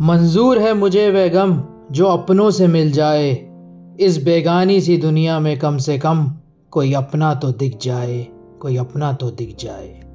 मंजूर है मुझे वह गम जो अपनों से मिल जाए। इस बेगानी सी दुनिया में कम से कम कोई अपना तो दिख जाए, कोई अपना तो दिख जाए।